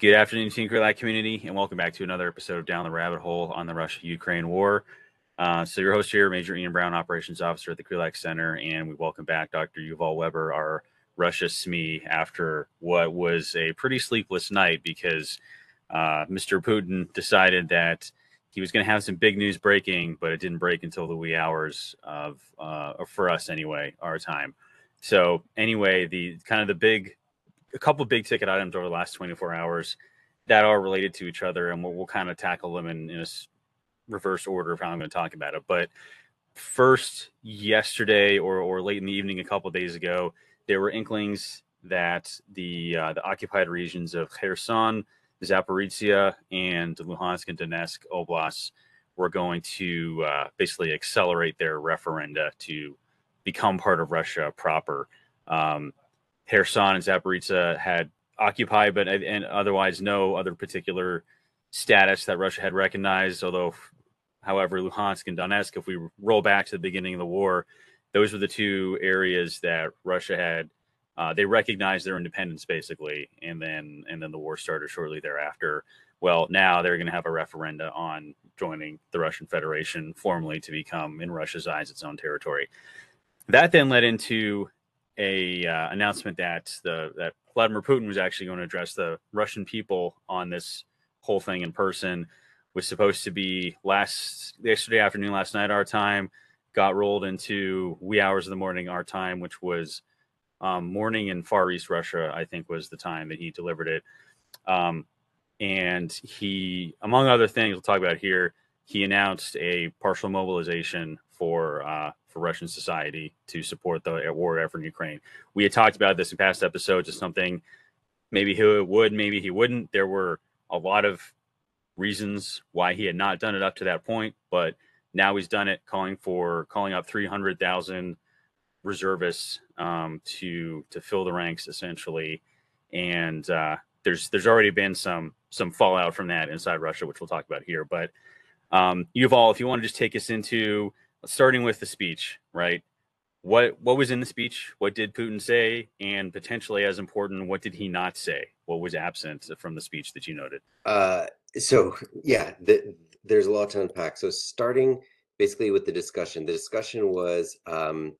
Good afternoon, Team Krulak community, and welcome back to another episode of Down the Rabbit Hole on the Russia-Ukraine War. Uh, so your host here, Major Ian Brown, Operations Officer at the Krulak Center, and we welcome back Dr. Yuval Weber, our Russia SME, after what was a pretty sleepless night because uh, Mr. Putin decided that he was going to have some big news breaking, but it didn't break until the wee hours of, uh, for us anyway, our time. So anyway, the kind of the big, a couple big ticket items over the last 24 hours that are related to each other, and we'll, we'll kind of tackle them in, in a reverse order of how I'm going to talk about it. But first, yesterday or or late in the evening, a couple days ago, there were inklings that the uh, the occupied regions of Kherson Zaporizhia and Luhansk and Donetsk oblasts were going to uh, basically accelerate their referenda to become part of Russia proper. Um, Kherson and Zaporizhia had occupied, but and otherwise no other particular status that Russia had recognized. Although, however, Luhansk and Donetsk, if we roll back to the beginning of the war, those were the two areas that Russia had uh, they recognized their independence basically, and then and then the war started shortly thereafter. Well, now they're going to have a referenda on joining the Russian Federation formally to become, in Russia's eyes, its own territory. That then led into a uh, announcement that the that Vladimir Putin was actually going to address the Russian people on this whole thing in person. Was supposed to be last yesterday afternoon, last night our time, got rolled into wee hours of the morning our time, which was um, morning in Far East Russia, I think was the time that he delivered it. Um, and he, among other things, we'll talk about here, he announced a partial mobilization for uh, for Russian society to support the war effort in Ukraine. We had talked about this in past episodes as something maybe he would, maybe he wouldn't. There were a lot of reasons why he had not done it up to that point, but now he's done it, calling for calling up 300,000 reservists um, to to fill the ranks essentially, and uh, there's there's already been some some fallout from that inside Russia, which we'll talk about here. But um, Yuval, if you want to just take us into starting with the speech, right? What what was in the speech? What did Putin say? And potentially as important, what did he not say? What was absent from the speech that you noted? Uh, so yeah, the, there's a lot to unpack. So starting basically with the discussion, the discussion was um,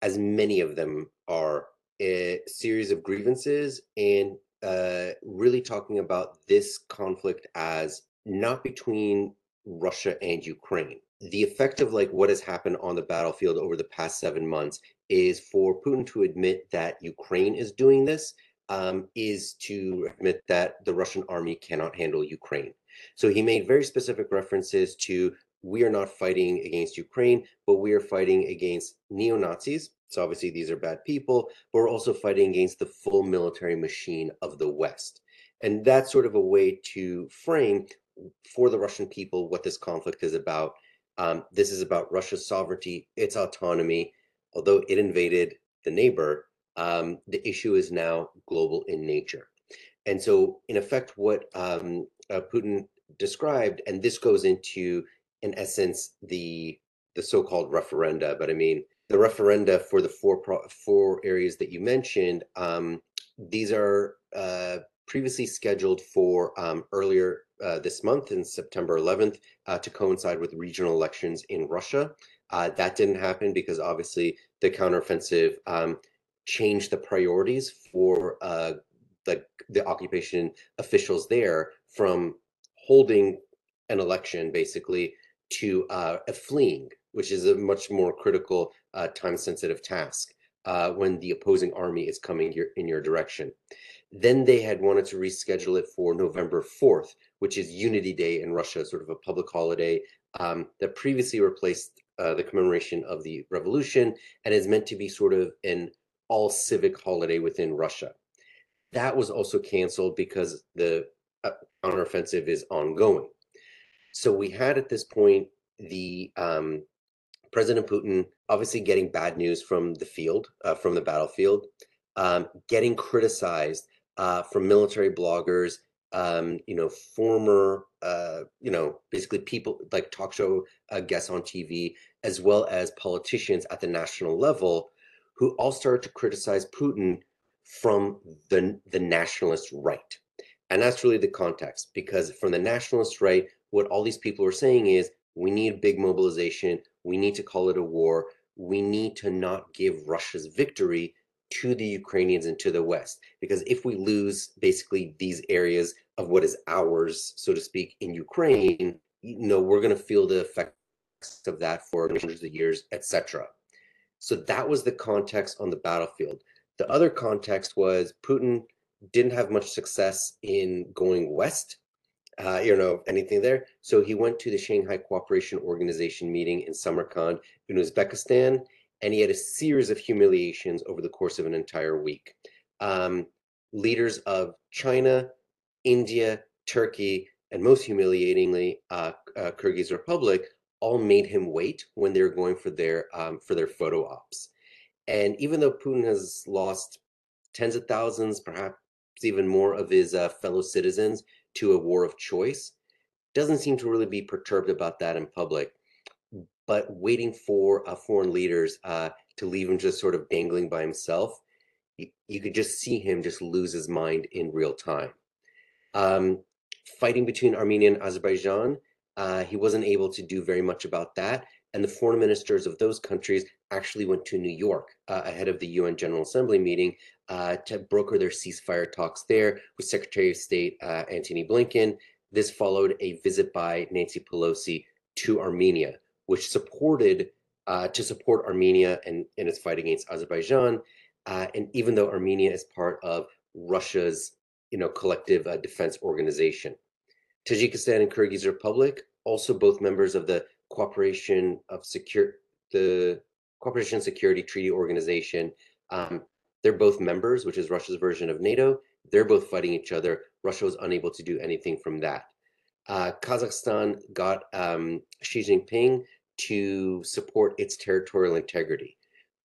as many of them are, a series of grievances and uh, really talking about this conflict as not between Russia and Ukraine. The effect of like what has happened on the battlefield over the past seven months is for Putin to admit that Ukraine is doing this, um, is to admit that the Russian army cannot handle Ukraine. So he made very specific references to we are not fighting against Ukraine, but we are fighting against neo Nazis. So obviously, these are bad people, but we're also fighting against the full military machine of the West. And that's sort of a way to frame for the Russian people what this conflict is about. Um, this is about Russia's sovereignty, its autonomy. Although it invaded the neighbor, um, the issue is now global in nature. And so, in effect, what um, uh, Putin described, and this goes into in essence the the so-called referenda but i mean the referenda for the four pro- four areas that you mentioned um, these are uh, previously scheduled for um, earlier uh, this month in september 11th uh, to coincide with regional elections in russia uh, that didn't happen because obviously the counteroffensive um, changed the priorities for uh, the, the occupation officials there from holding an election basically to uh, fleeing, which is a much more critical, uh, time-sensitive task when the opposing army is coming your, in your direction. Then they had wanted to reschedule it for November 4th, which is Unity Day in Russia, sort of a public holiday um, that previously replaced uh, the commemoration of the revolution and is meant to be sort of an all civic holiday within Russia. That was also canceled because the uh, counteroffensive is ongoing. So we had at this point the um, President Putin obviously getting bad news from the field, uh, from the battlefield, um, getting criticized uh, from military bloggers, um, you know, former, uh, you know, basically people like talk show uh, guests on TV, as well as politicians at the national level, who all started to criticize Putin from the the nationalist right. And that's really the context because from the nationalist right, what all these people are saying is we need big mobilization, we need to call it a war, we need to not give Russia's victory to the Ukrainians and to the West. Because if we lose basically these areas of what is ours, so to speak, in Ukraine, you know, we're going to feel the effects of that for hundreds of years, etc. So that was the context on the battlefield. The other context was Putin didn't have much success in going west, uh, you know, anything there. So he went to the Shanghai Cooperation Organization meeting in Samarkand in Uzbekistan, and he had a series of humiliations over the course of an entire week. Um, leaders of China, India, Turkey, and most humiliatingly, uh, uh, Kyrgyz Republic all made him wait when they were going for their um, for their photo ops. And even though Putin has lost tens of thousands, perhaps even more of his uh, fellow citizens to a war of choice, doesn't seem to really be perturbed about that in public. But waiting for uh, foreign leaders uh, to leave him just sort of dangling by himself, you, you could just see him just lose his mind in real time. Um, fighting between Armenia and Azerbaijan, uh, he wasn't able to do very much about that. And the foreign ministers of those countries actually went to New York uh, ahead of the UN General Assembly meeting uh, to broker their ceasefire talks there with Secretary of State Antony Blinken. This followed a visit by Nancy Pelosi to Armenia, which supported uh, to support Armenia and in its fight against Azerbaijan. Uh, and even though Armenia is part of Russia's you know collective defense organization, Tajikistan and Kyrgyz Republic, also both members of the Cooperation of Secure the Cooperation Security Treaty Organization. Um, they're both members, which is Russia's version of NATO. They're both fighting each other. Russia was unable to do anything from that. Uh, Kazakhstan got um, Xi Jinping to support its territorial integrity.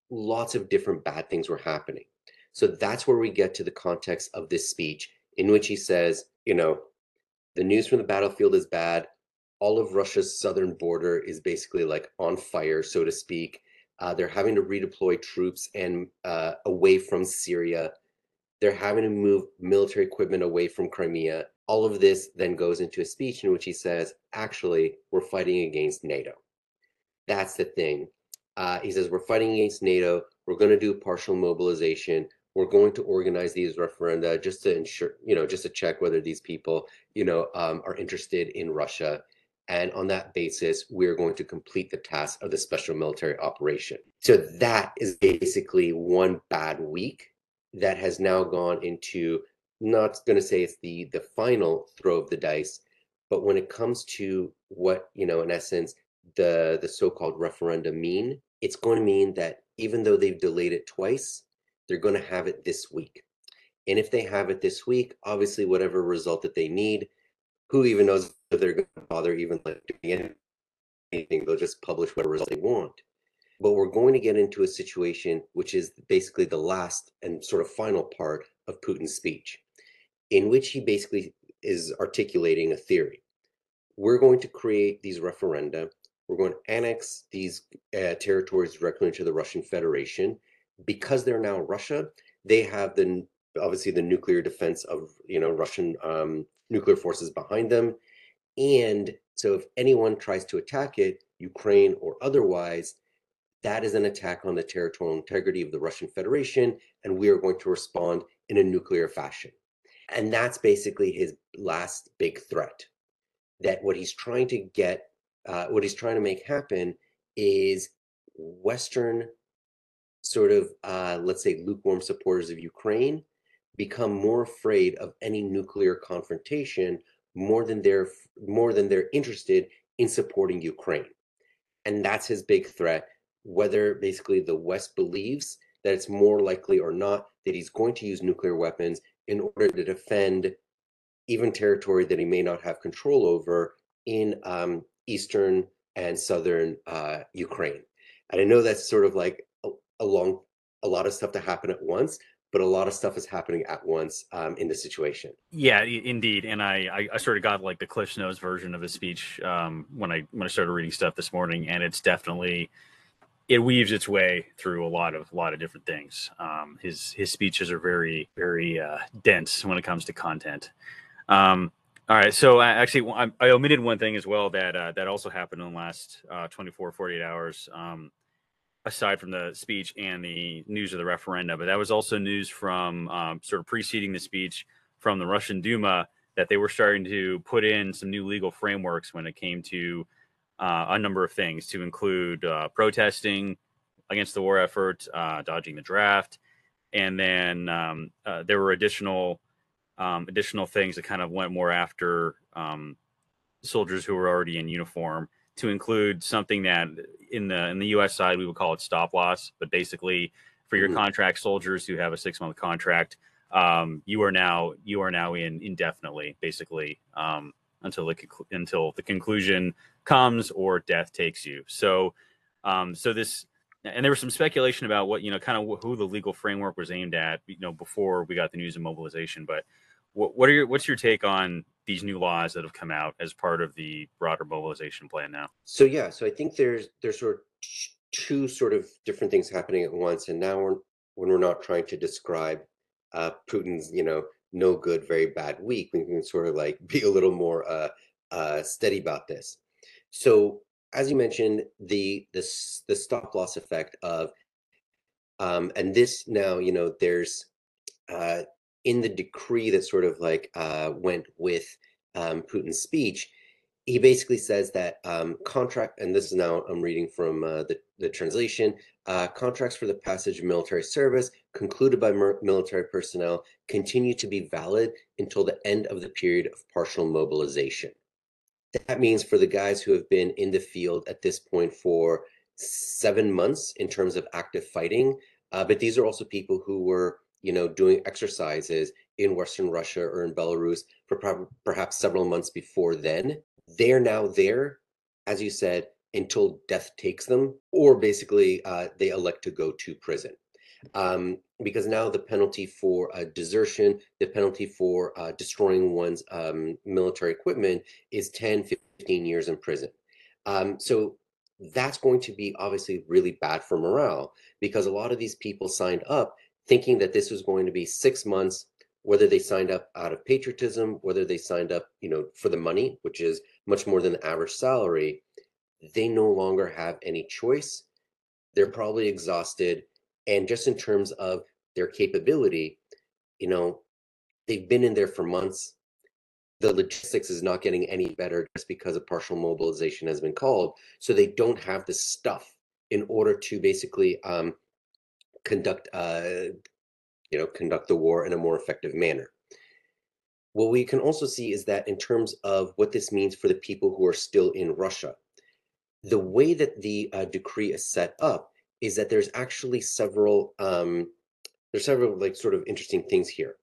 Lots of different bad things were happening. So that's where we get to the context of this speech, in which he says, you know, the news from the battlefield is bad. All of Russia's southern border is basically like on fire, so to speak. Uh, they're having to redeploy troops and uh, away from Syria. They're having to move military equipment away from Crimea. All of this then goes into a speech in which he says, actually, we're fighting against NATO. That's the thing. Uh, he says, we're fighting against NATO. We're going to do partial mobilization we're going to organize these referenda just to ensure, you know, just to check whether these people, you know, um, are interested in Russia. And on that basis, we're going to complete the task of the special military operation. So that is basically one bad week that has now gone into not going to say it's the the final throw of the dice, but when it comes to what you know, in essence, the the so-called referendum mean, it's going to mean that even though they've delayed it twice, they're going to have it this week. And if they have it this week, obviously, whatever result that they need, who even knows if they're going to bother even like doing anything? They'll just publish whatever result they want. But we're going to get into a situation which is basically the last and sort of final part of Putin's speech, in which he basically is articulating a theory. We're going to create these referenda. We're going to annex these uh, territories directly into the Russian Federation because they're now Russia, they have the obviously the nuclear defense of you know Russian um, nuclear forces behind them, and so if anyone tries to attack it, Ukraine or otherwise, that is an attack on the territorial integrity of the Russian Federation, and we are going to respond in a nuclear fashion. And that's basically his last big threat. That what he's trying to get, uh, what he's trying to make happen is Western sort of, uh, let's say, lukewarm supporters of Ukraine become more afraid of any nuclear confrontation more than they're more than they're interested in supporting Ukraine. And that's his big threat, whether basically the West believes that it's more likely or not that he's going to use nuclear weapons in order to defend even territory that he may not have control over in um, eastern and southern uh, Ukraine. And I know that's sort of like along a lot of stuff to happen at once but a lot of stuff is happening at once um, in the situation. Yeah, indeed. And I, I, sort of got like the Cliff Notes version of his speech um, when I when I started reading stuff this morning, and it's definitely it weaves its way through a lot of a lot of different things. Um, his his speeches are very very uh, dense when it comes to content. Um, all right. So I, actually, I, I, omitted one thing as well that uh, that also happened in the last uh, 24, 48 hours. Um, aside from the speech and the news of the referendum, but that was also news from um, sort of preceding the speech from the Russian Duma that they were starting to put in some new legal frameworks when it came to uh, a number of things, to include uh, protesting against the war effort, uh, dodging the draft, and then um, uh, there were additional um, additional things that kind of went more after um, soldiers who were already in uniform to include something that in the in the U.S. side we would call it stop loss, but basically for your mm-hmm. contract soldiers who have a six month contract, um, you are now you are now in indefinitely, basically um, until the until the conclusion comes or death takes you. So, um, so this and there was some speculation about what you know, kind of who the legal framework was aimed at, you know, before we got the news of mobilization. But what, what are your what's your take on these new laws that have come out as part of the broader mobilization plan now? So yeah, so I think there's there's sort of two sort of different things happening at once, and now we're, when we're not trying to describe uh, Putin's, you know, no good, very bad week, we can sort of like be a little more uh, uh, steady about this. So, as you mentioned, the the the stop loss effect of, um, and this now, you know, there's uh, in the decree that sort of like uh, went with um, Putin's speech he basically says that um, contract, and this is now I'm reading from uh, the, the translation, uh, contracts for the passage of military service concluded by military personnel continue to be valid until the end of the period of partial mobilization. That means for the guys who have been in the field at this point for seven months in terms of active fighting, uh, but these are also people who were, you know, doing exercises in Western Russia or in Belarus for perhaps several months before then they're now there, as you said, until death takes them, or basically uh, they elect to go to prison. Um, because now the penalty for uh, desertion, the penalty for uh, destroying one's um, military equipment is 10, 15 years in prison. Um, so that's going to be obviously really bad for morale because a lot of these people signed up thinking that this was going to be six months whether they signed up out of patriotism, whether they signed up, you know, for the money, which is much more than the average salary, they no longer have any choice. They're probably exhausted. And just in terms of their capability, you know, they've been in there for months. The logistics is not getting any better just because a partial mobilization has been called. So they don't have the stuff in order to basically um, conduct uh, you know, conduct the war in a more effective manner. What we can also see is that in terms of what this means for the people who are still in Russia, the way that the uh, decree is set up is that there's actually several um, there's several like sort of interesting things here.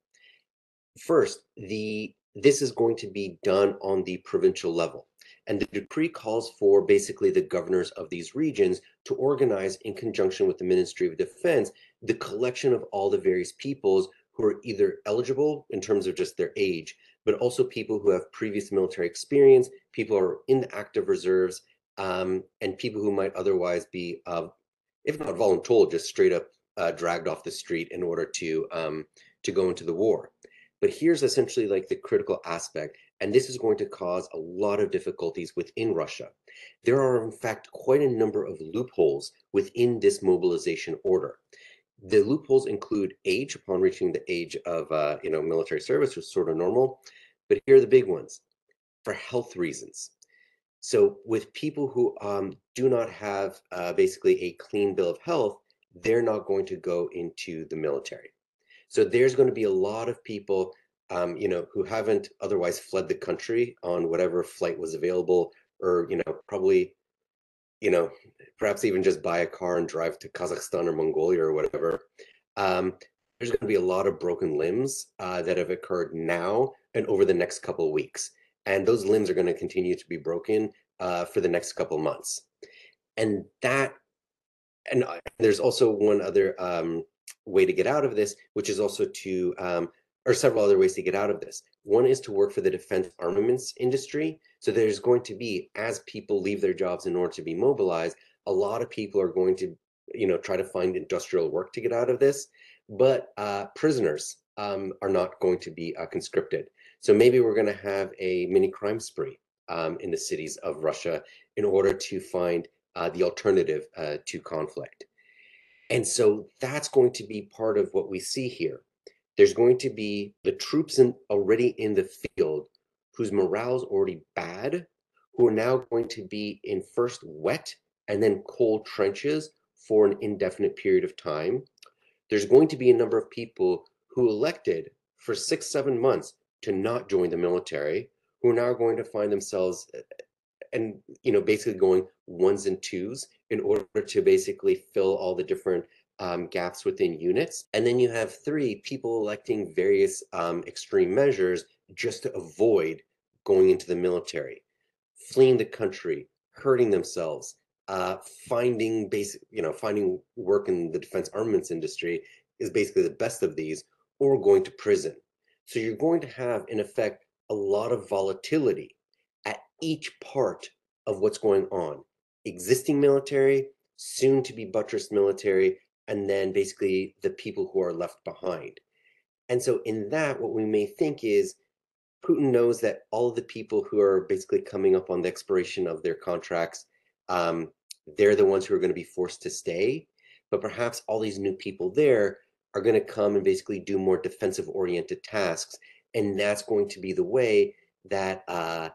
First, the this is going to be done on the provincial level. And the decree calls for basically the governors of these regions to organize in conjunction with the Ministry of Defense the collection of all the various peoples who are either eligible in terms of just their age, but also people who have previous military experience, people who are in the active reserves, um, and people who might otherwise be, uh, if not voluntold, just straight up uh, dragged off the street in order to um, to go into the war. But here's essentially like the critical aspect, and this is going to cause a lot of difficulties within Russia. There are, in fact, quite a number of loopholes within this mobilization order. The loopholes include age upon reaching the age of uh, you know military service, which is sort of normal. But here are the big ones for health reasons. So with people who um, do not have uh, basically a clean bill of health, they're not going to go into the military. So there's going to be a lot of people, um, you know, who haven't otherwise fled the country on whatever flight was available, or you know, probably, you know, perhaps even just buy a car and drive to Kazakhstan or Mongolia or whatever. Um, there's going to be a lot of broken limbs uh, that have occurred now and over the next couple of weeks, and those limbs are going to continue to be broken uh, for the next couple months. And that, and uh, there's also one other um, way to get out of this, which is also to, um, or several other ways to get out of this. One is to work for the defense armaments industry. So there's going to be, as people leave their jobs in order to be mobilized, a lot of people are going to, you know, try to find industrial work to get out of this. But uh, prisoners um, are not going to be uh, conscripted. So maybe we're going to have a mini crime spree um, in the cities of Russia in order to find uh, the alternative uh, to conflict. And so that's going to be part of what we see here. There's going to be the troops in, already in the field whose morale is already bad, who are now going to be in first wet and then cold trenches for an indefinite period of time. There's going to be a number of people who elected for six, seven months to not join the military, who are now going to find themselves eh, and you know basically going ones and twos in order to basically fill all the different um, gaps within units. And then you have three people electing various um, extreme measures just to avoid going into the military, fleeing the country, hurting themselves, uh, finding basic, you know, finding work in the defense armaments industry is basically the best of these, or going to prison. So you're going to have, in effect, a lot of volatility at each part of what's going on. Existing military, soon to be buttressed military, and then basically the people who are left behind. And so, in that, what we may think is Putin knows that all of the people who are basically coming up on the expiration of their contracts, um, they're the ones who are going to be forced to stay. But perhaps all these new people there are going to come and basically do more defensive oriented tasks. And that's going to be the way that uh,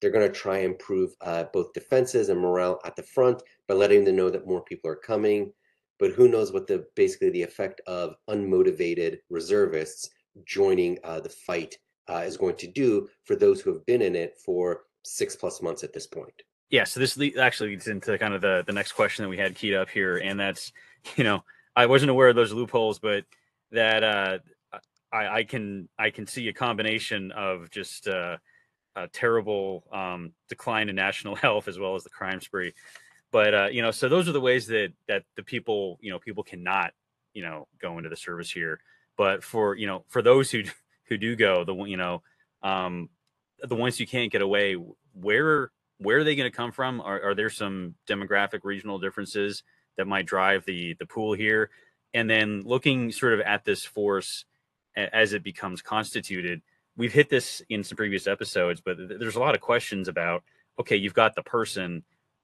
they're going to try and improve uh, both defenses and morale at the front by letting them know that more people are coming. But who knows what the basically the effect of unmotivated reservists joining uh, the fight uh, is going to do for those who have been in it for six plus months at this point. Yeah, so this le- actually leads into kind of the the next question that we had keyed up here, and that's you know I wasn't aware of those loopholes, but that uh, I, I can I can see a combination of just uh, a terrible um, decline in national health as well as the crime spree. But uh, you know, so those are the ways that that the people you know people cannot you know go into the service here. But for you know for those who who do go, the you know, um, the ones you can't get away, where where are they going to come from? Are, are there some demographic regional differences that might drive the the pool here? And then looking sort of at this force as it becomes constituted, we've hit this in some previous episodes, but there's a lot of questions about okay, you've got the person,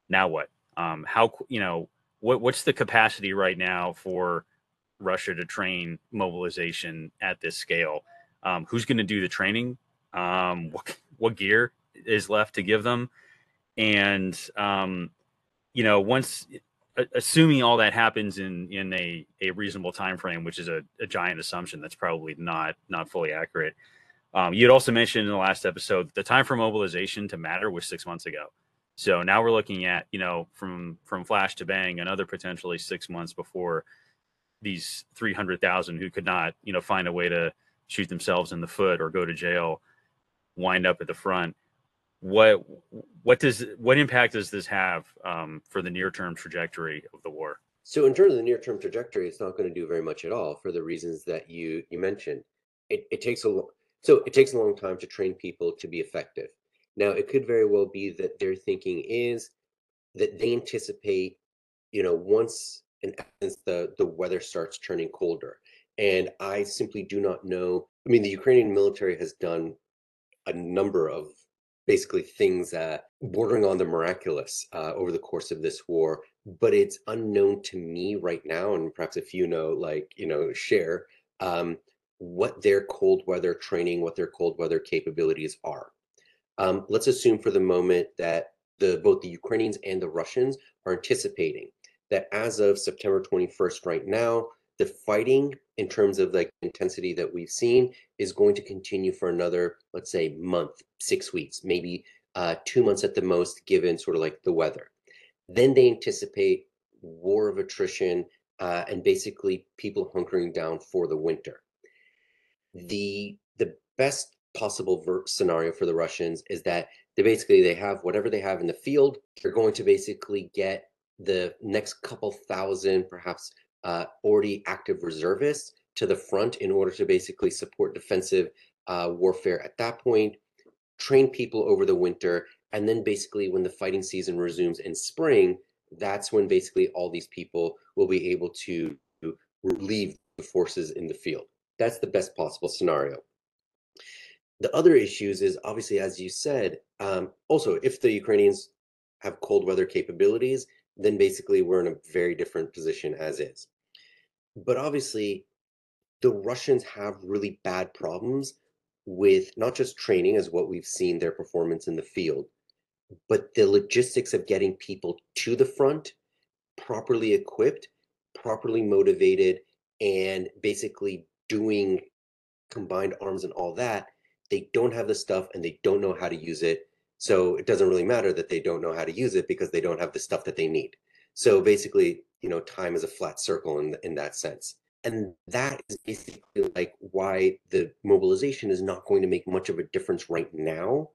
now what? Um, how you know what what's the capacity right now for Russia to train mobilization at this scale? um, who's going to do the training, um, what, what gear is left to give them, and um, you know once assuming all that happens in in a, a reasonable time frame, which is a, a giant assumption that's probably not not fully accurate. Um, you had also mentioned in the last episode the time for mobilization to matter was six months ago. So now we're looking at you know from from flash to bang another potentially six months before these three hundred thousand who could not you know find a way to shoot themselves in the foot or go to jail wind up at the front what what does what impact does this have um, for the near term trajectory of the war? So in terms of the near term trajectory it's not going to do very much at all for the reasons that you you mentioned. It, it takes a long so it takes a long time to train people to be effective. Now it could very well be that their thinking is that they anticipate you know once in essence the the weather starts turning colder. And I simply do not know. I mean, the Ukrainian military has done a number of basically things uh, bordering on the miraculous uh, over the course of this war, but it's unknown to me right now. And perhaps if you know, like, you know, share um, what their cold weather training, what their cold weather capabilities are. Um, let's assume for the moment that the both the Ukrainians and the Russians are anticipating that as of September 21st, right now, the fighting in terms of like intensity that we've seen is going to continue for another let's say month six weeks maybe uh, two months at the most given sort of like the weather. Then they anticipate war of attrition uh, and basically people hunkering down for the winter. The the best possible ver- scenario for the russians is that they basically they have whatever they have in the field they're going to basically get the next couple thousand perhaps uh, already active reservists to the front in order to basically support defensive uh, warfare at that point, train people over the winter, and then basically when the fighting season resumes in spring, that's when basically all these people will be able to relieve the forces in the field. That's the best possible scenario. the other issues is obviously, as you said, um, also if the Ukrainians have cold weather capabilities, then basically we're in a very different position as is. But obviously, the Russians have really bad problems with not just training, as what we've seen their performance in the field, but the logistics of getting people to the front properly equipped, properly motivated, and basically doing combined arms and all that. They don't have the stuff and they don't know how to use it. So it doesn't really matter that they don't know how to use it because they don't have the stuff that they need. So basically, you know, time is a flat circle in, in that sense. And that is basically like why the mobilization is not going to make much of a difference right now,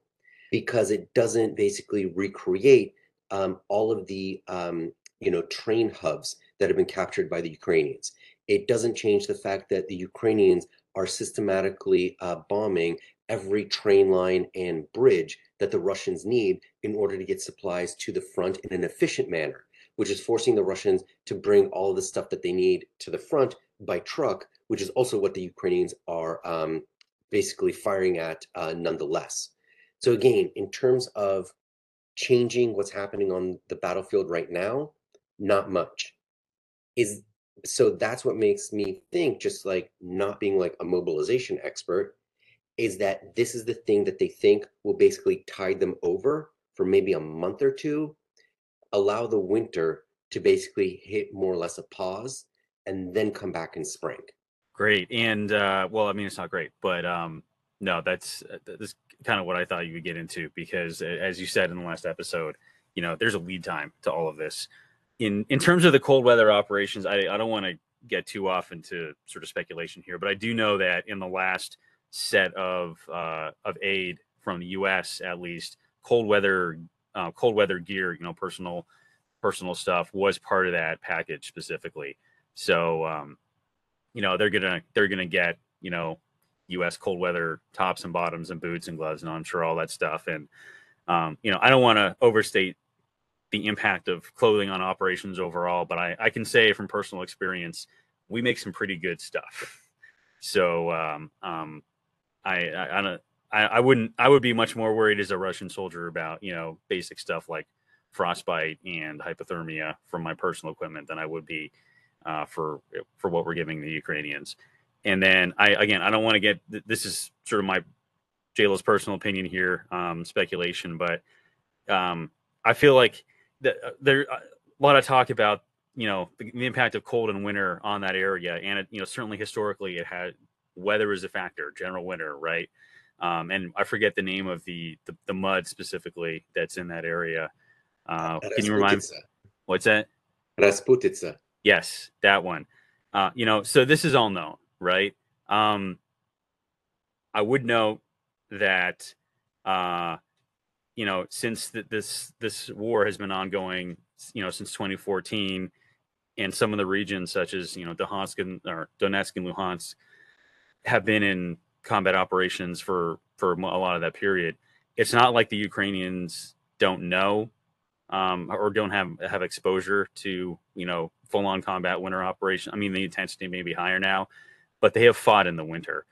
because it doesn't basically recreate um, all of the um, you know train hubs that have been captured by the Ukrainians. It doesn't change the fact that the Ukrainians are systematically uh, bombing every train line and bridge that the Russians need in order to get supplies to the front in an efficient manner, which is forcing the Russians to bring all the stuff that they need to the front by truck, which is also what the Ukrainians are um, basically firing at uh, nonetheless. So again, in terms of changing what's happening on the battlefield right now, not much. Is so that's what makes me think, just like not being like a mobilization expert, is that this is the thing that they think will basically tide them over for maybe a month or two, allow the winter to basically hit more or less a pause and then come back in spring. Great. And uh, well, I mean, it's not great, but um, no, that's uh, that's kind of what I thought you would get into because, as you said in the last episode, you know, there's a lead time to all of this. In in terms of the cold weather operations, I, I don't want to get too off into sort of speculation here, but I do know that in the last set of uh, of aid from the U.S. at least, cold weather uh, cold weather gear, you know, personal personal stuff was part of that package specifically. So, um, you know, they're gonna they're gonna get you know U.S. cold weather tops and bottoms and boots and gloves and I'm sure all that stuff. And um, you know, I don't want to overstate the impact of clothing on operations overall, but I, I can say from personal experience, we make some pretty good stuff. So um, um, I, I, I don't. I, I wouldn't. I would be much more worried as a Russian soldier about you know basic stuff like frostbite and hypothermia from my personal equipment than I would be uh, for for what we're giving the Ukrainians. And then I again, I don't want to get this is sort of my Jayla's personal opinion here, um, speculation, but um, I feel like the, uh, there uh, a lot of talk about you know the, the, impact of cold and winter on that area, and it, you know certainly historically it had weather is a factor, general winter, right? Um, and I forget the name of the, the, the mud specifically that's in that area. Uh, can you remind me? What's that? Rasputitsa. Yes, that one. Uh, you know, so this is all known, right? Um, I would note that, uh, you know, since th- this this war has been ongoing, you know, since 2014, and some of the regions such as you know Donetsk and or Donetsk and Luhansk have been in combat operations for for a lot of that period. It's not like the Ukrainians don't know um, or don't have have exposure to you know full on combat winter operation. I mean, the intensity may be higher now, but they have fought in the winter.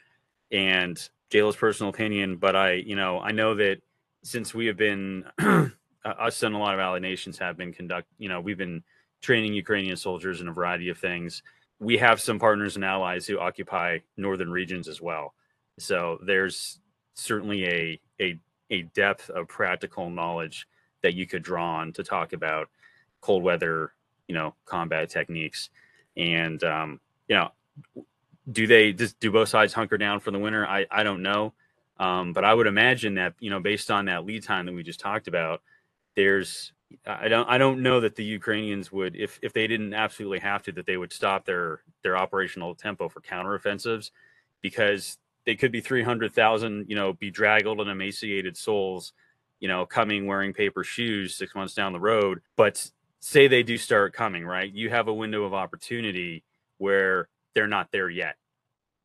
And Jayla's personal opinion, but I you know I know that since we have been us and a lot of allied nations have been conduct you know we've been training Ukrainian soldiers in a variety of things. We have some partners and allies who occupy northern regions as well. So there's certainly a a a depth of practical knowledge that you could draw on to talk about cold weather, you know, combat techniques. And, um, you know, do they just do both sides hunker down for the winter? I, I don't know. Um, but I would imagine that, you know, based on that lead time that we just talked about, there's, I don't, I don't know that the Ukrainians would, if, if they didn't absolutely have to, that they would stop their, their operational tempo for counteroffensives because they could be 300,000, you know, bedraggled and emaciated souls you know, coming wearing paper shoes six months down the road. But say they do start coming, right? You have a window of opportunity where they're not there yet.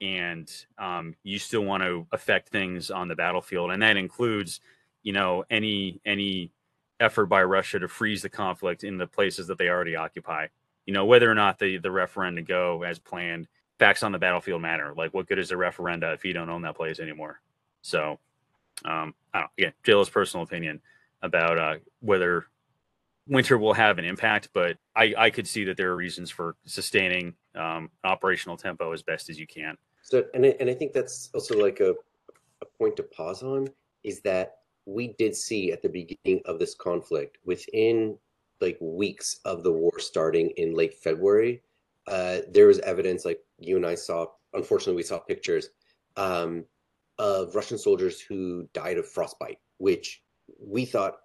And um, you still want to affect things on the battlefield. And that includes, you know, any any effort by Russia to freeze the conflict in the places that they already occupy. You know, whether or not the, the referendum go as planned, facts on the battlefield matter. Like what good is a referenda if you don't own that place anymore? So, um, I don't again, JL's personal opinion about uh, whether winter will have an impact, but I, I could see that there are reasons for sustaining um, operational tempo as best as you can. So, and I, and I think that's also like a, a point to pause on is that we did see at the beginning of this conflict within like weeks of the war starting in late February, uh, there was evidence like you and I saw, unfortunately, we saw pictures um, of Russian soldiers who died of frostbite, which we thought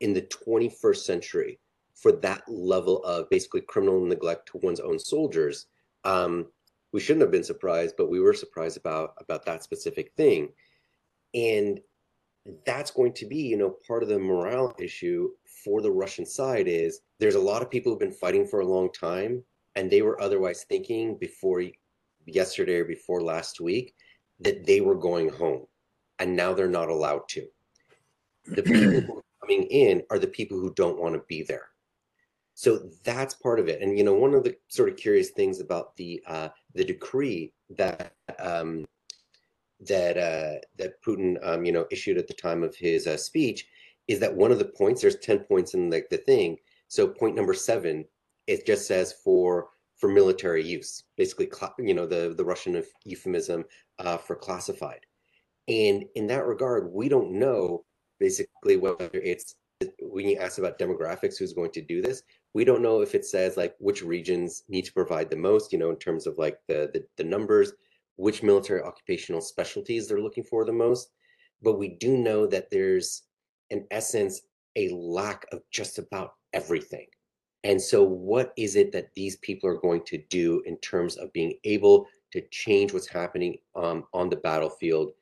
in the 21st century, for that level of basically criminal neglect to one's own soldiers, um, we shouldn't have been surprised, but we were surprised about about that specific thing, and that's going to be, you know, part of the morale issue for the Russian side is there's a lot of people who've been fighting for a long time, and they were otherwise thinking before yesterday or before last week that they were going home, and now they're not allowed to. The people coming in are the people who don't want to be there. So that's part of it. And you know, one of the sort of curious things about the uh, the decree that um, that uh, that Putin um, you know issued at the time of his uh, speech is that one of the points there's 10 points in like the, the thing so point number seven it just says for for military use basically you know the the russian euphemism uh, for classified. And in that regard we don't know basically whether it's when you ask about demographics who's going to do this we don't know if it says like which regions need to provide the most you know in terms of like the the, the numbers which military occupational specialties they're looking for the most. But we do know that there's in essence a lack of just about everything and so what is it that these people are going to do in terms of being able to change what's happening um, on the battlefield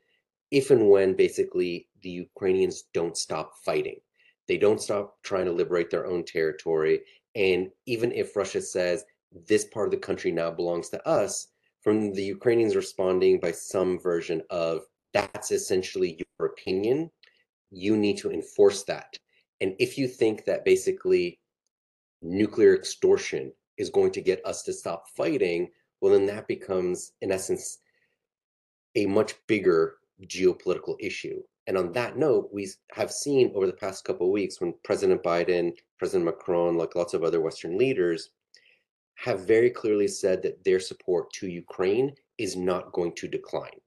if and when basically the Ukrainians don't stop fighting. They don't stop trying to liberate their own territory. And even if Russia says this part of the country now belongs to us, from the Ukrainians responding by some version of that's essentially your opinion, you need to enforce that. And if you think that basically nuclear extortion is going to get us to stop fighting, well, then that becomes, in essence, a much bigger geopolitical issue. And on that note, we have seen over the past couple of weeks when President Biden, President Macron, like lots of other Western leaders, have very clearly said that their support to Ukraine is not going to decline.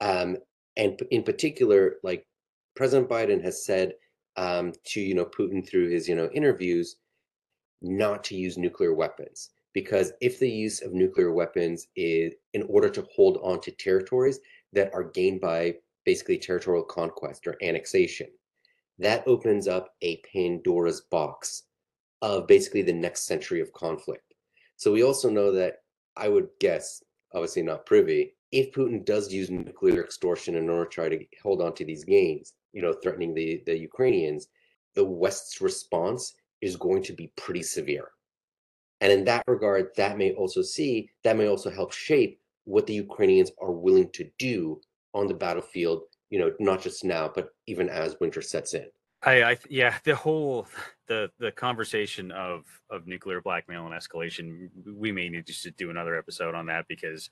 Um, and in particular, like President Biden has said um, to you know Putin through his you know interviews, not to use nuclear weapons because if the use of nuclear weapons is in order to hold on to territories that are gained by basically territorial conquest or annexation. That opens up a Pandora's box of basically the next century of conflict. So we also know that I would guess, obviously not privy, if Putin does use nuclear extortion in order to try to hold on to these gains, you know, threatening the, the Ukrainians, the West's response is going to be pretty severe. And in that regard, that may also see, that may also help shape what the Ukrainians are willing to do on the battlefield, you know, not just now, but even as winter sets in. I, I yeah, the whole the the conversation of of nuclear blackmail and escalation, we may need to do another episode on that because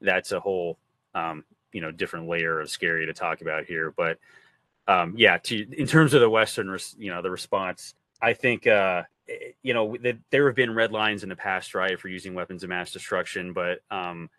that's a whole um, you know different layer of scary to talk about here. But um, yeah, to in terms of the Western, you know, the response, I think uh, eh, you know that there have been red lines in the past, right, for using weapons of mass destruction, but um,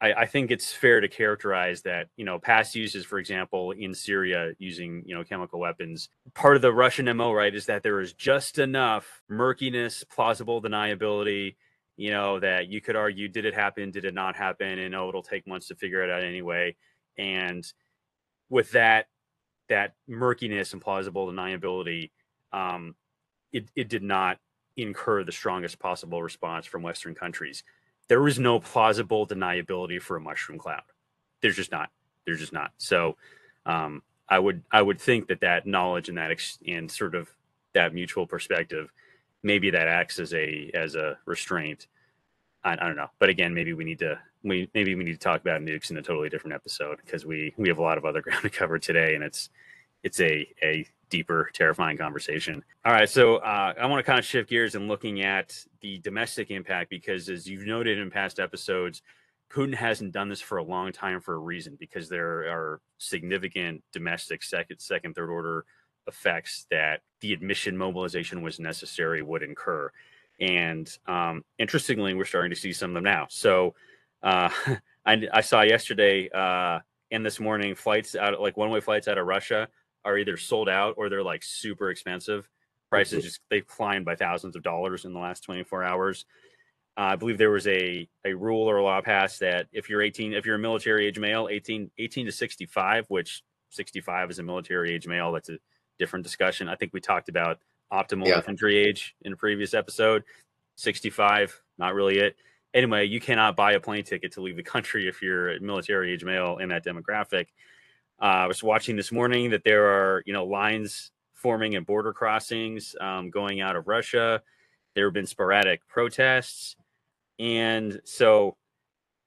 I, I, think it's fair to characterize that you know past uses, for example, in Syria using you know chemical weapons. Part of the Russian mo, right, is that there is just enough murkiness, plausible deniability. You know that you could argue, did it happen? Did it not happen? And oh, it'll take months to figure it out anyway. And with that, that murkiness and plausible deniability, um, it, it did not incur the strongest possible response from Western countries there is no plausible deniability for a mushroom cloud. There's just not. There's just not. So um, I would I would think that that knowledge and that ex- and sort of that mutual perspective, maybe that acts as a as a restraint. I, I don't know, but again, maybe we need to we maybe we need to talk about nukes in a totally different episode because we we have a lot of other ground to cover today, and it's it's a a deeper, terrifying conversation. All right, so uh, I want to kind of shift gears and looking at the domestic impact because, as you've noted in past episodes, Putin hasn't done this for a long time for a reason because there are significant domestic second, second, third order effects that the admission mobilization was necessary would incur. And um, interestingly, we're starting to see some of them now. So uh, I, I, saw yesterday uh, and this morning flights out, like one way flights out of Russia, are either sold out or they're like super expensive. Prices mm-hmm. just they've climbed by thousands of dollars in the last 24 hours. Uh, I believe there was a, a rule or a law passed that if you're 18, if you're a military age male, 18, 18 to 65, which 65 is a military age male, that's a different discussion. I think we talked about optimal yeah. infantry age in a previous episode. 65, not really it. Anyway, you cannot buy a plane ticket to leave the country if you're a military age male in that demographic. Uh, I was watching this morning that there are, you know, lines forming at border crossings um, going out of Russia. There have been sporadic protests. And so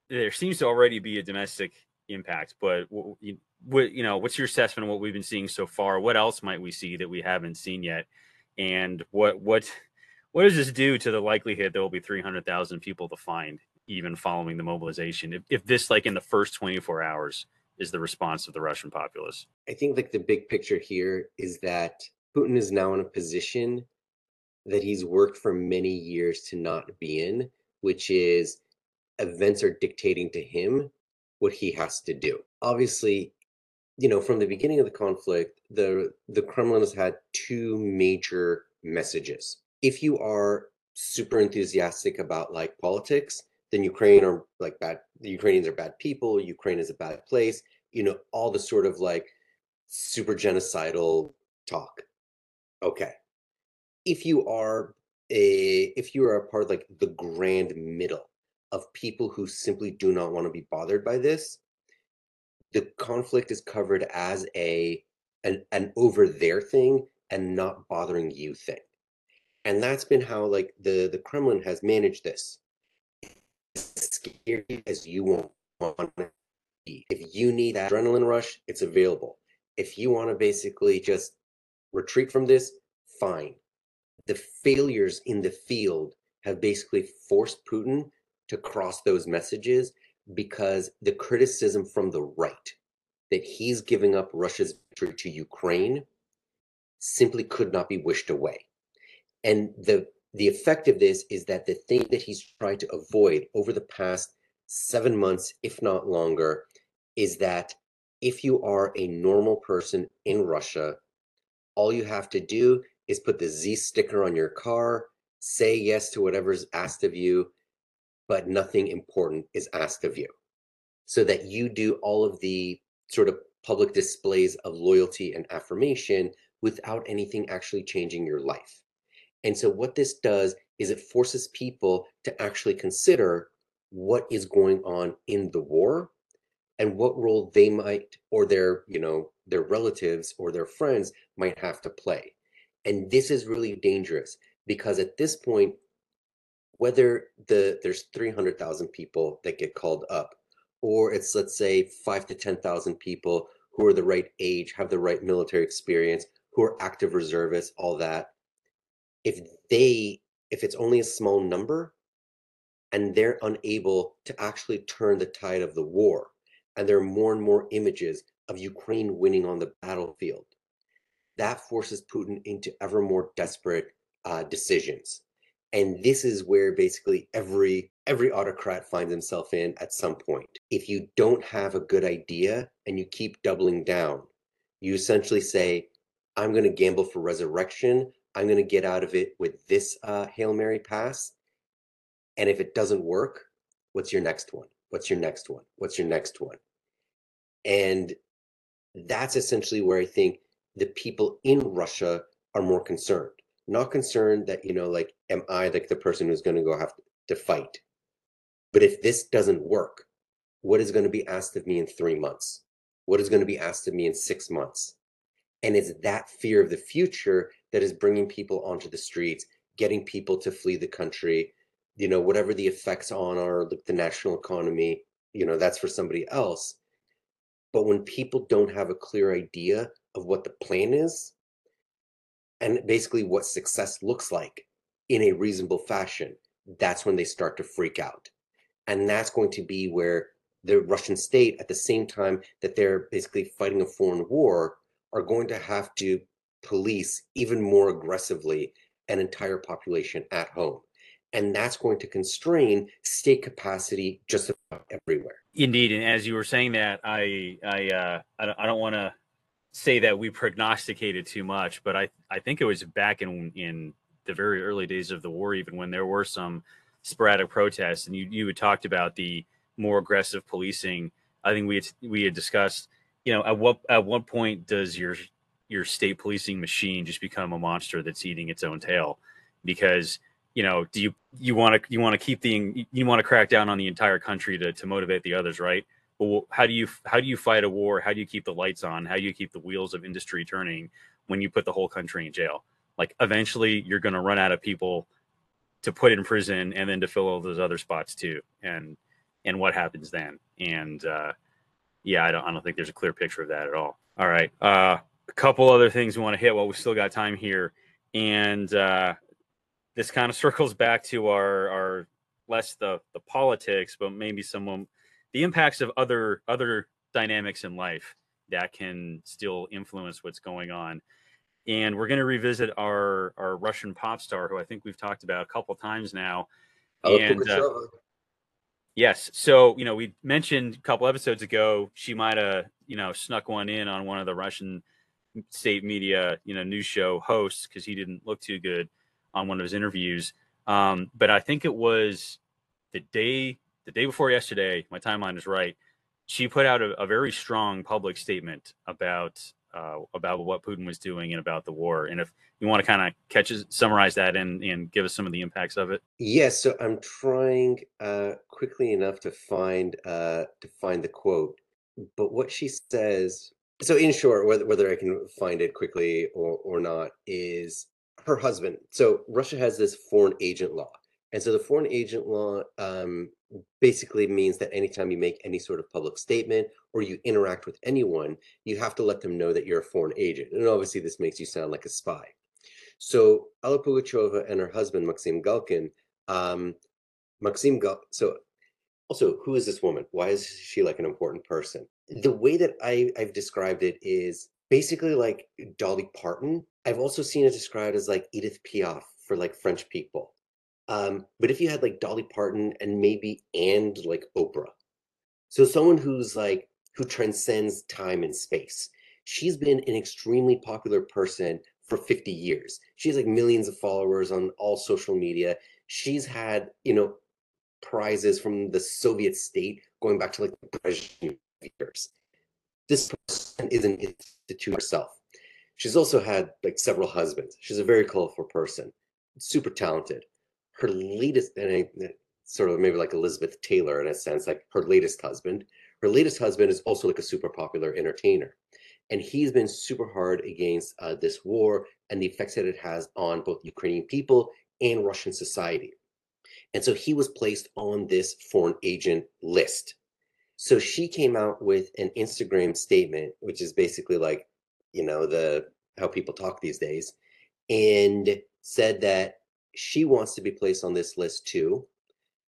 there seems to already be a domestic impact, but what, you know, what's your assessment of what we've been seeing so far? What else might we see that we haven't seen yet? And what what what does this do to the likelihood there will be 300,000 people to find even following the mobilization? If, if this, like in the first 24 hours, is the response of the Russian populace? I think like the big picture here is that Putin is now in a position that he's worked for many years to not be in, which is events are dictating to him what he has to do. Obviously, you know, from the beginning of the conflict, the the Kremlin has had two major messages. If you are super enthusiastic about like politics, then Ukraine are like bad. The Ukrainians are bad people. Ukraine is a bad place. You know, all the sort of like super genocidal talk. Okay, if you are a if you are a part of like the grand middle of people who simply do not want to be bothered by this the conflict is covered as a an, an over there thing and not bothering you thing and that's been how like the the kremlin has managed this scary as you want to be. If you need that adrenaline rush it's available. If you want to basically just retreat from this fine. The failures in the field have basically forced Putin to cross those messages because the criticism from the right that he's giving up Russia's victory to Ukraine simply could not be wished away. And the the effect of this is that the thing that he's tried to avoid over the past seven months, if not longer, is that if you are a normal person in Russia, all you have to do is put the Z sticker on your car, say yes to whatever's asked of you, but nothing important is asked of you. So that you do all of the sort of public displays of loyalty and affirmation without anything actually changing your life. And so, what this does is it forces people to actually consider what is going on in the war and what role they might or their you know their relatives or their friends might have to play and this is really dangerous because at this point, whether the there's 300,000 people that get called up, or it's let's say five to 10,000 people who are the right age, have the right military experience, who are active reservists, all that. If they, if it's only a small number, and they're unable to actually turn the tide of the war, and there are more and more images of Ukraine winning on the battlefield, that forces Putin into ever more desperate uh, decisions. And this is where basically every every autocrat finds himself in at some point. If you don't have a good idea and you keep doubling down, you essentially say, "I'm going to gamble for resurrection. I'm going to get out of it with this uh, hail mary pass." And if it doesn't work, what's your next one? What's your next one? What's your next one? And that's essentially where I think the people in Russia are more concerned. Not concerned that, you know, like, am I like the person who's going to go have to fight? But if this doesn't work, what is going to be asked of me in three months? What is going to be asked of me in six months? And it's that fear of the future that is bringing people onto the streets, getting people to flee the country. You know, whatever the effects on our the national economy, you know, that's for somebody else. But when people don't have a clear idea of what the plan is and basically what success looks like in a reasonable fashion, that's when they start to freak out. And that's going to be where the Russian state, at the same time that they're basically fighting a foreign war, are going to have to police even more aggressively an entire population at home. And that's going to constrain state capacity just everywhere. Indeed, and as you were saying that, I I uh, I don't want to say that we prognosticated too much, but I I think it was back in in the very early days of the war, even when there were some sporadic protests, and you you had talked about the more aggressive policing. I think we had, we had discussed, you know, at what at what point does your your state policing machine just become a monster that's eating its own tail? Because you know, do you you want to you want to keep the you want to crack down on the entire country to to motivate the others, right? Well, how do you how do you fight a war? How do you keep the lights on? How do you keep the wheels of industry turning when you put the whole country in jail? Like eventually, you're going to run out of people to put in prison and then to fill all those other spots too. And and what happens then? And uh, yeah, I don't I don't think there's a clear picture of that at all. All right, uh, a couple other things we want to hit while we still got time here, and uh, this kind of circles back to our our less the the politics, but maybe some the impacts of other other dynamics in life that can still influence what's going on. And we're going to revisit our our Russian pop star, who I think we've talked about a couple times now. and uh, yes, so you know we mentioned a couple episodes ago she might have you know snuck one in on one of the Russian state media you know news show hosts because he didn't look too good on one of his interviews. Um, but I think it was the day the day before yesterday, my timeline is right. She put out a, a very strong public statement about uh, about what Putin was doing and about the war. And if you want to kind of catch summarize that and and give us some of the impacts of it. Yes, so I'm trying uh, quickly enough to find uh, to find the quote. But what she says, so in short, whether whether I can find it quickly or or not, is her husband. So Russia has this foreign agent law, and so the foreign agent law um, basically means that anytime you make any sort of public statement or you interact with anyone, you have to let them know that you're a foreign agent. And obviously, this makes you sound like a spy. So Alla Pugacheva and her husband Maxim Galkin, um, Maxim Gal. So also, who is this woman? Why is she like an important person? The way that I, I've described it is basically like Dolly Parton. I've also seen it described as like Edith Piaf for like French people. Um, but if you had like Dolly Parton and maybe and like Oprah, so someone who's like who transcends time and space. She's been an extremely popular person for 50 years. She has like millions of followers on all social media. She's had, you know, prizes from the Soviet state going back to like the Brezhnev years. This person is an institute herself. She's also had like several husbands. She's a very colorful person, super talented her latest, and I, sort of maybe like Elizabeth Taylor in a sense, like her latest husband. Her latest husband is also like a super popular entertainer. And he's been super hard against uh, this war and the effects that it has on both Ukrainian people and Russian society. And so he was placed on this foreign agent list. So she came out with an Instagram statement, which is basically like, you know, the how people talk these days, and said that she wants to be placed on this list too,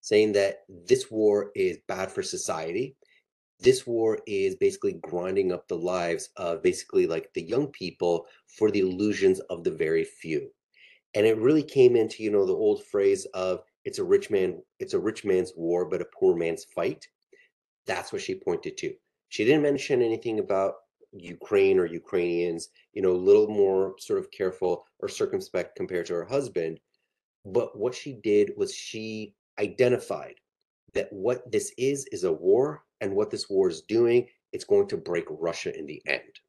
saying that this war is bad for society. This war is basically grinding up the lives of basically like the young people for the illusions of the very few. And it really came into, you know, the old phrase of it's a rich man, it's a rich man's war, but a poor man's fight. That's what she pointed to. She didn't mention anything about Ukraine or Ukrainians, you know, a little more sort of careful or circumspect compared to her husband. But what she did was she identified that what this is is a war, and what this war is doing, it's going to break Russia in the end.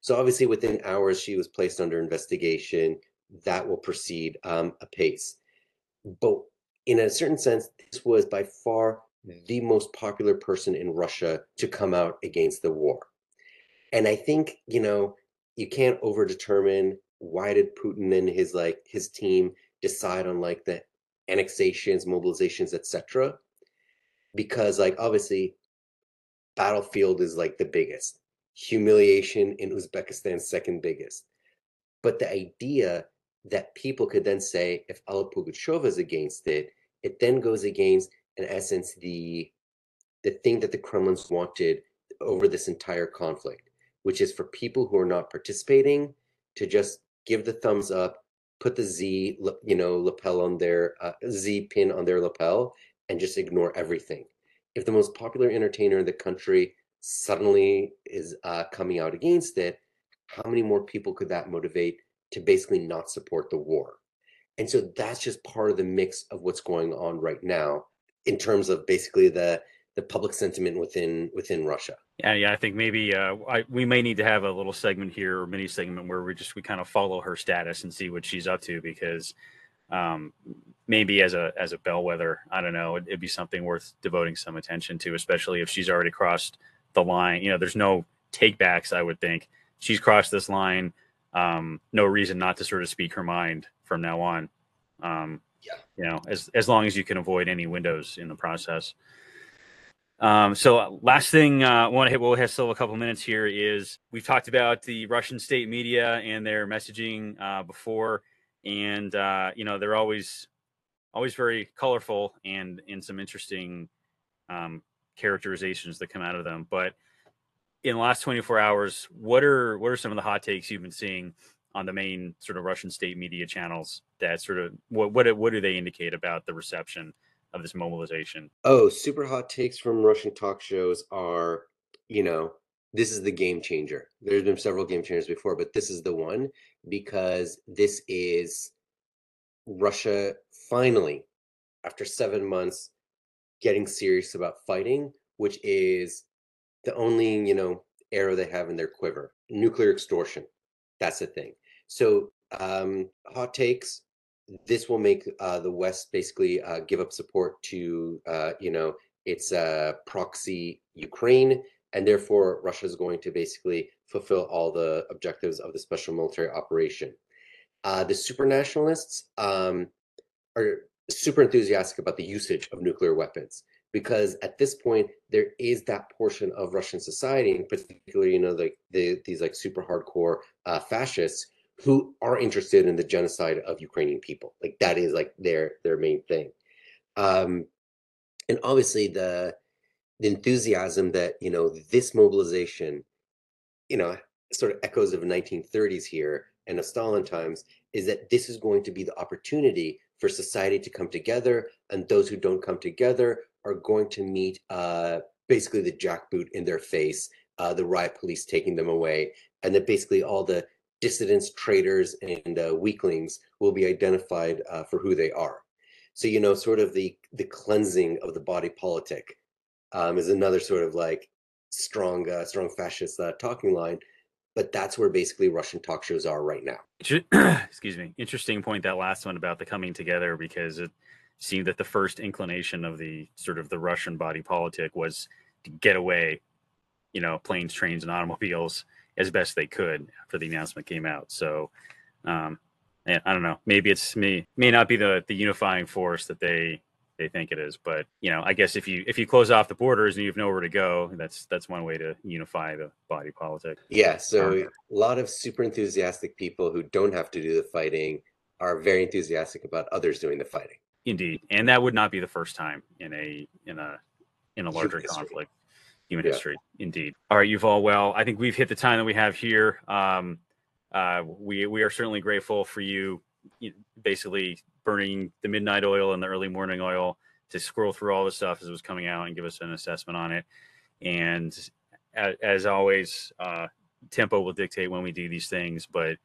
So obviously, within hours, she was placed under investigation. That will proceed um, apace. But in a certain sense, this was by far the most popular person in Russia to come out against the war. And I think, you know, you can't overdetermine why did Putin and his like his team decide on like the annexations, mobilizations, etc. Because like obviously battlefield is like the biggest. Humiliation in Uzbekistan second biggest. But the idea that people could then say if Alla is against it, it then goes against in essence the the thing that the Kremlin's wanted over this entire conflict, which is for people who are not participating to just give the thumbs up, put the Z, you know, lapel on their uh, Z pin on their lapel, and just ignore everything. If the most popular entertainer in the country suddenly is uh, coming out against it, how many more people could that motivate to basically not support the war? And so that's just part of the mix of what's going on right now in terms of basically the the public sentiment within within Russia. Yeah, yeah, I think maybe uh, I, we may need to have a little segment here or mini segment where we just we kind of follow her status and see what she's up to because um, maybe as a as a bellwether, I don't know, it'd, it'd be something worth devoting some attention to, especially if she's already crossed the line. You know, there's no takebacks. I would think she's crossed this line. Um, no reason not to sort of speak her mind from now on. Um, yeah, you know, as as long as you can avoid any windows in the process. Um, so uh, last thing uh, I want to hit, we'll have still a couple minutes here is we've talked about the Russian state media and their messaging uh, before, and uh, you know they're always always very colorful and in some interesting um, characterizations that come out of them. But in the last 24 hours, what are what are some of the hot takes you've been seeing on the main sort of Russian state media channels that sort of what what what do they indicate about the reception? of this mobilization? Oh, super hot takes from Russian talk shows are, you know, this is the game changer. There's been several game changers before, but this is the one because this is Russia finally, after seven months, getting serious about fighting, which is the only, you know, arrow they have in their quiver. Nuclear extortion. That's the thing. So, um, hot takes this will make uh, the West basically uh, give up support to, uh, you know, its uh, proxy Ukraine, and therefore Russia is going to basically fulfill all the objectives of the special military operation. Uh, the supranationalists um, are super enthusiastic about the usage of nuclear weapons because at this point there is that portion of Russian society, and particularly, you know, like the, these like super hardcore uh, fascists who are interested in the genocide of Ukrainian people. Like that is like their their main thing. Um, and obviously the the enthusiasm that you know this mobilization, you know, sort of echoes of 1930s here and of Stalin times, is that this is going to be the opportunity for society to come together, and those who don't come together are going to meet uh, basically the jackboot in their face, uh, the riot police taking them away, and that basically all the dissidents, traitors, and uh, weaklings will be identified uh, for who they are. So you know, sort of the the cleansing of the body politic um, is another sort of like strong, uh, strong fascist uh, talking line. But that's where basically Russian talk shows are right now. Excuse me. Interesting point that last one about the coming together because it seemed that the first inclination of the sort of the Russian body politic was to get away, you know, planes, trains, and automobiles as best they could after the announcement came out. So, um, I don't know. Maybe it's me. May not be the the unifying force that they they think it is, but you know, I guess if you if you close off the borders and you have nowhere to go, that's that's one way to unify the body politic. Yeah. So um, a lot of super enthusiastic people who don't have to do the fighting are very enthusiastic about others doing the fighting. Indeed, and that would not be the first time in a in a in a larger conflict human yeah. history. Indeed. All right, Yuval. Well, I think we've hit the time that we have here. Um, uh, we we are certainly grateful for you, you basically burning the midnight oil and the early morning oil to scroll through all the stuff as it was coming out and give us an assessment on it. And as, as always, uh, tempo will dictate when we do these things, but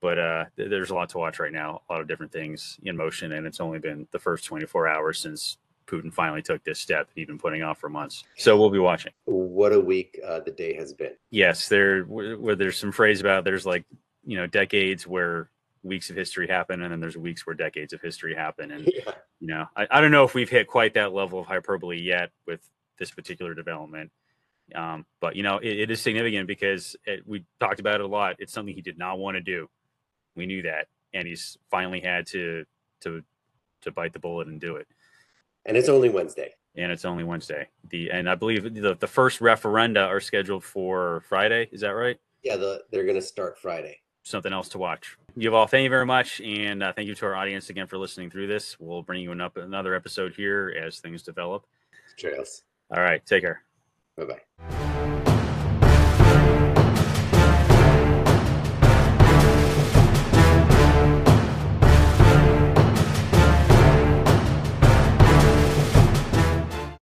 but uh, there's a lot to watch right now, a lot of different things in motion, and it's only been the first 24 hours since Putin finally took this step he'd been putting off for months. So we'll be watching. What a week uh, the day has been. Yes, there where there's some phrase about there's like you know decades where weeks of history happen, and then there's weeks where decades of history happen, and yeah. you know I, I don't know if we've hit quite that level of hyperbole yet with this particular development. Um, but you know it, it is significant because it, we talked about it a lot. It's something he did not want to do. We knew that, and he's finally had to to to bite the bullet and do it and it's only Wednesday. And it's only Wednesday. The and I believe the the first referenda are scheduled for Friday. Is that right? Yeah, the, they're going to start Friday. something else to watch. Yuval, thank you very much, and uh, thank you to our audience again for listening through this. We'll bring you an up another episode here as things develop. Cheers. All right, take care. Bye bye.